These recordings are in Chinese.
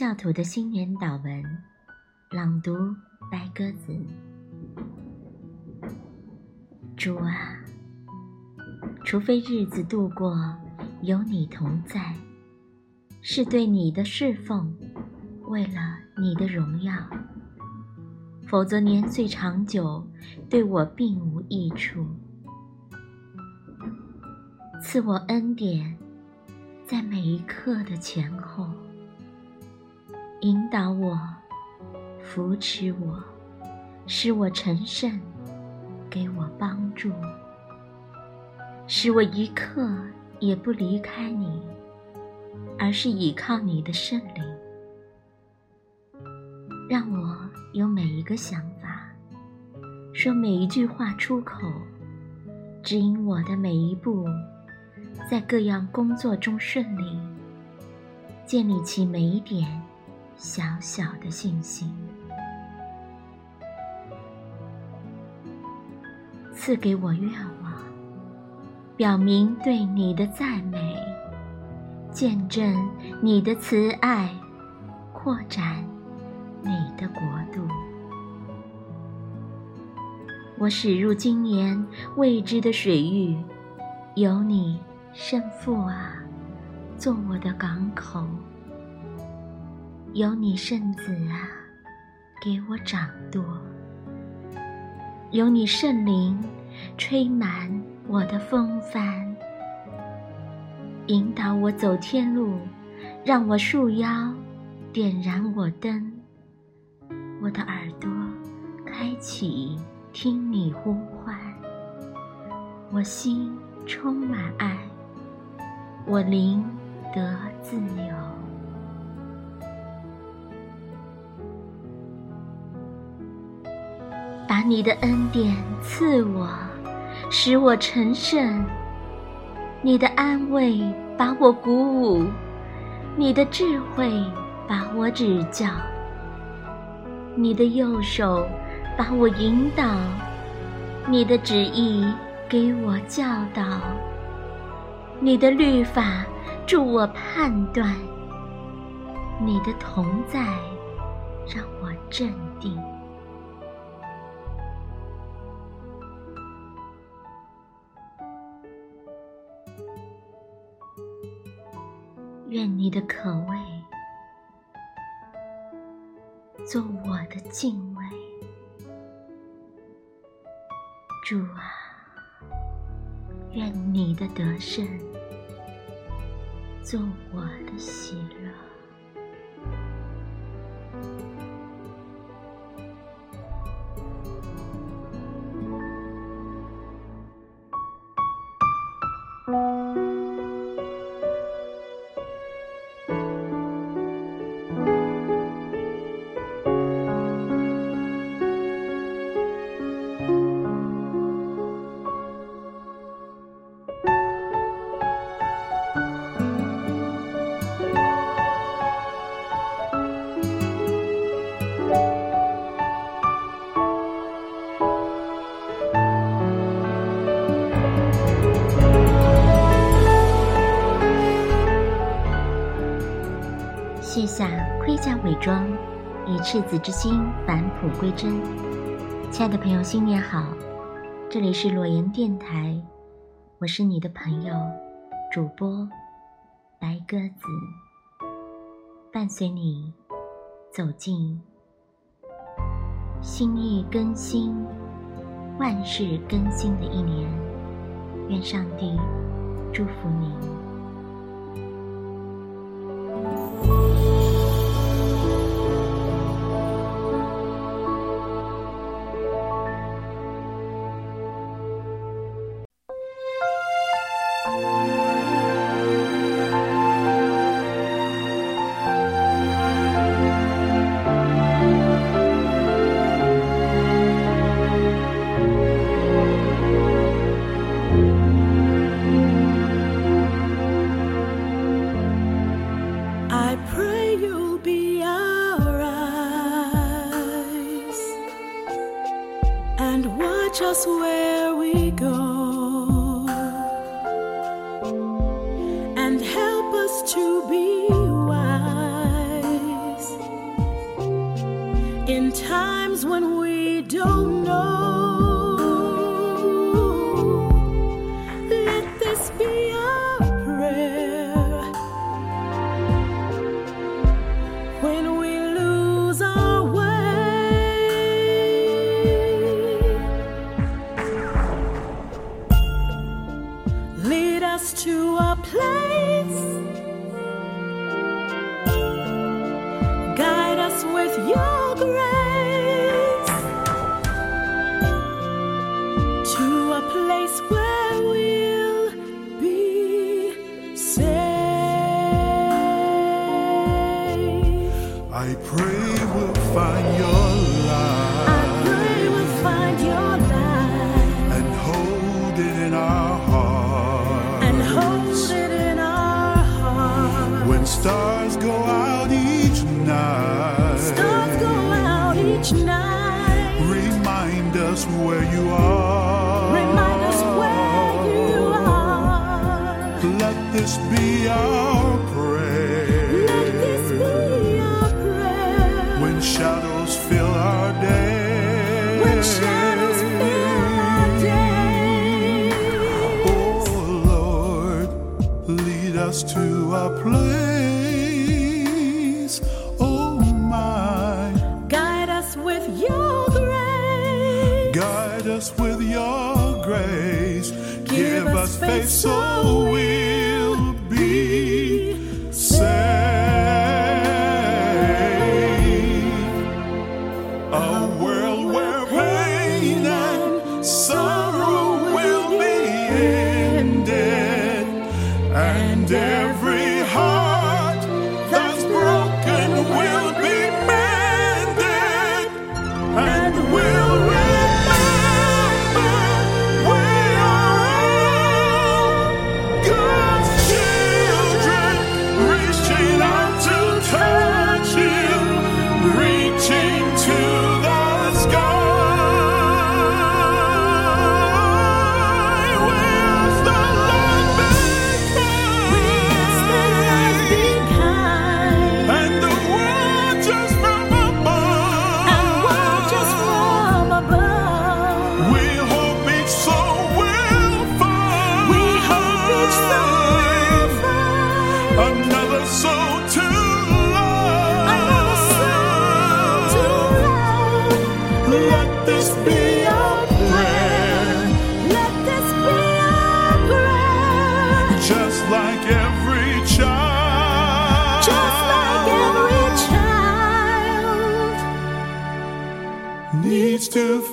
教徒的新年祷文，朗读白鸽子。主啊，除非日子度过有你同在，是对你的侍奉，为了你的荣耀，否则年岁长久对我并无益处。赐我恩典，在每一刻的前后。引导我，扶持我，使我成圣，给我帮助，使我一刻也不离开你，而是倚靠你的圣灵，让我有每一个想法，说每一句话出口，指引我的每一步，在各样工作中顺利，建立起每一点。小小的信心，赐给我愿望，表明对你的赞美，见证你的慈爱，扩展你的国度。我驶入今年未知的水域，有你，圣父啊，做我的港口。有你圣子啊，给我掌舵；有你圣灵吹满我的风帆，引导我走天路，让我束腰，点燃我灯。我的耳朵开启，听你呼唤；我心充满爱，我灵得自由。你的恩典赐我，使我成圣；你的安慰把我鼓舞，你的智慧把我指教，你的右手把我引导，你的旨意给我教导，你的律法助我判断，你的同在让我镇定。愿你的可畏做我的敬畏，主啊，愿你的得胜做我的喜乐。卸下盔甲伪装，以赤子之心返璞归真。亲爱的朋友，新年好！这里是裸言电台，我是你的朋友主播白鸽子，伴随你走进心意更新、万事更新的一年。愿上帝祝福你。wise in times when we don't know. Let this be prayer when we lose our way. Lead us to a place. with your grace to a place where we'll be safe. I pray we'll find your. 谢。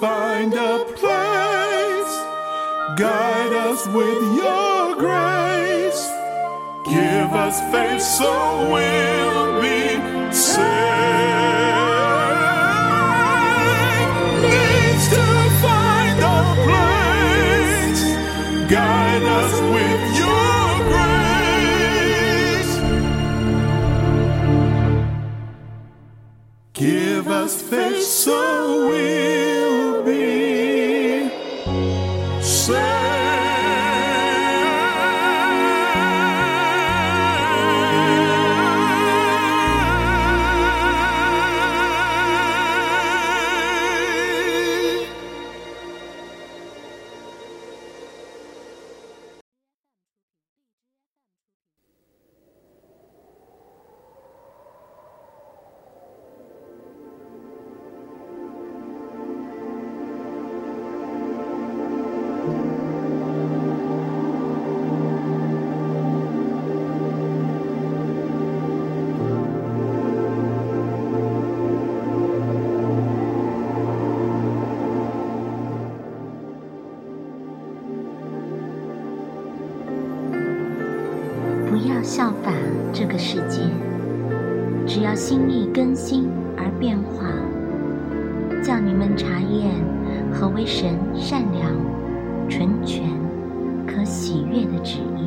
find a place. Guide us with your grace. Give us faith so we'll be saved. Needs to find a place. Guide us with your grace. Give us faith so we'll 不要效法这个世界，只要心意更新而变化，叫你们查验何为神善良、纯全、可喜悦的旨意。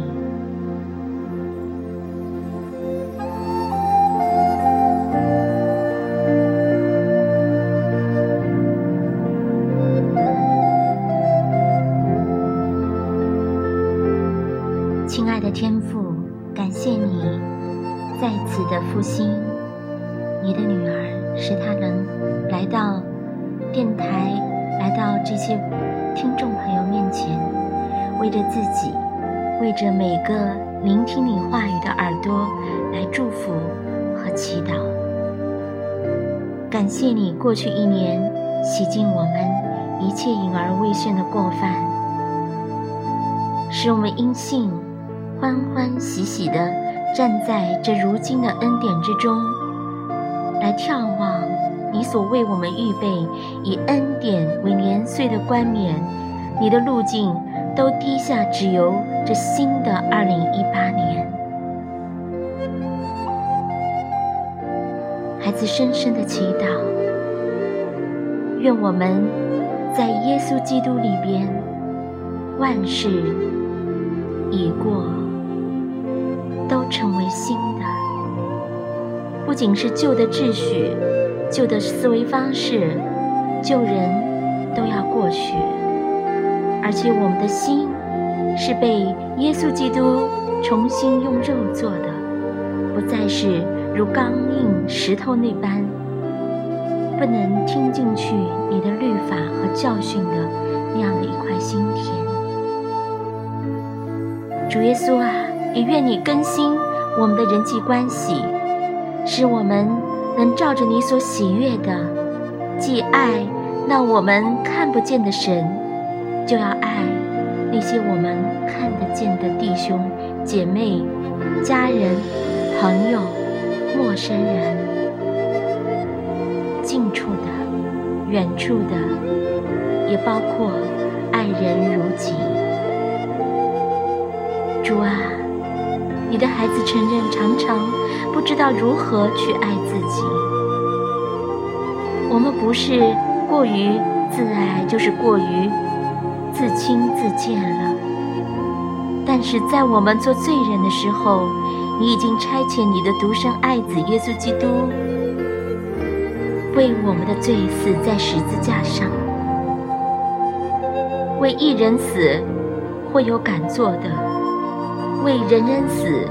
亲爱的天父。感谢你在此的复兴，你的女儿使她能来到电台，来到这些听众朋友面前，为着自己，为着每个聆听你话语的耳朵来祝福和祈祷。感谢你过去一年洗净我们一切隐而未现的过犯。使我们因信。欢欢喜喜地站在这如今的恩典之中，来眺望你所为我们预备以恩典为年岁的冠冕，你的路径都低下，只有这新的二零一八年。孩子深深的祈祷，愿我们在耶稣基督里边，万事已过，都成为新的。不仅是旧的秩序、旧的思维方式、旧人都要过去，而且我们的心是被耶稣基督重新用肉做的，不再是。如刚硬石头那般，不能听进去你的律法和教训的那样的一块心田。主耶稣啊，也愿你更新我们的人际关系，使我们能照着你所喜悦的，既爱那我们看不见的神，就要爱那些我们看得见的弟兄姐妹、家人、朋友。陌生人，近处的、远处的，也包括爱人如己。主啊，你的孩子承认常常不知道如何去爱自己。我们不是过于自爱，就是过于自轻自贱了。但是在我们做罪人的时候，你已经差遣你的独生爱子耶稣基督，为我们的罪死在十字架上。为一人死，会有敢做的；为人人死，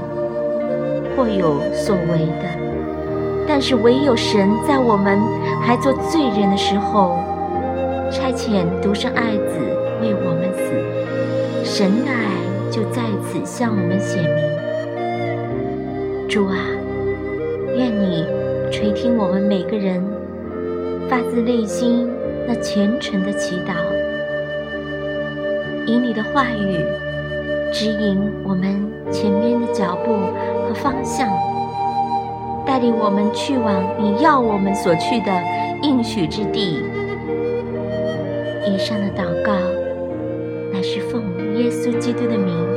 或有所为的。但是唯有神在我们还做罪人的时候，差遣独生爱子为我们死。神的爱就在此向我们显明。主啊，愿你垂听我们每个人发自内心那虔诚的祈祷，以你的话语指引我们前面的脚步和方向，带领我们去往你要我们所去的应许之地。以上的祷告乃是奉耶稣基督的名。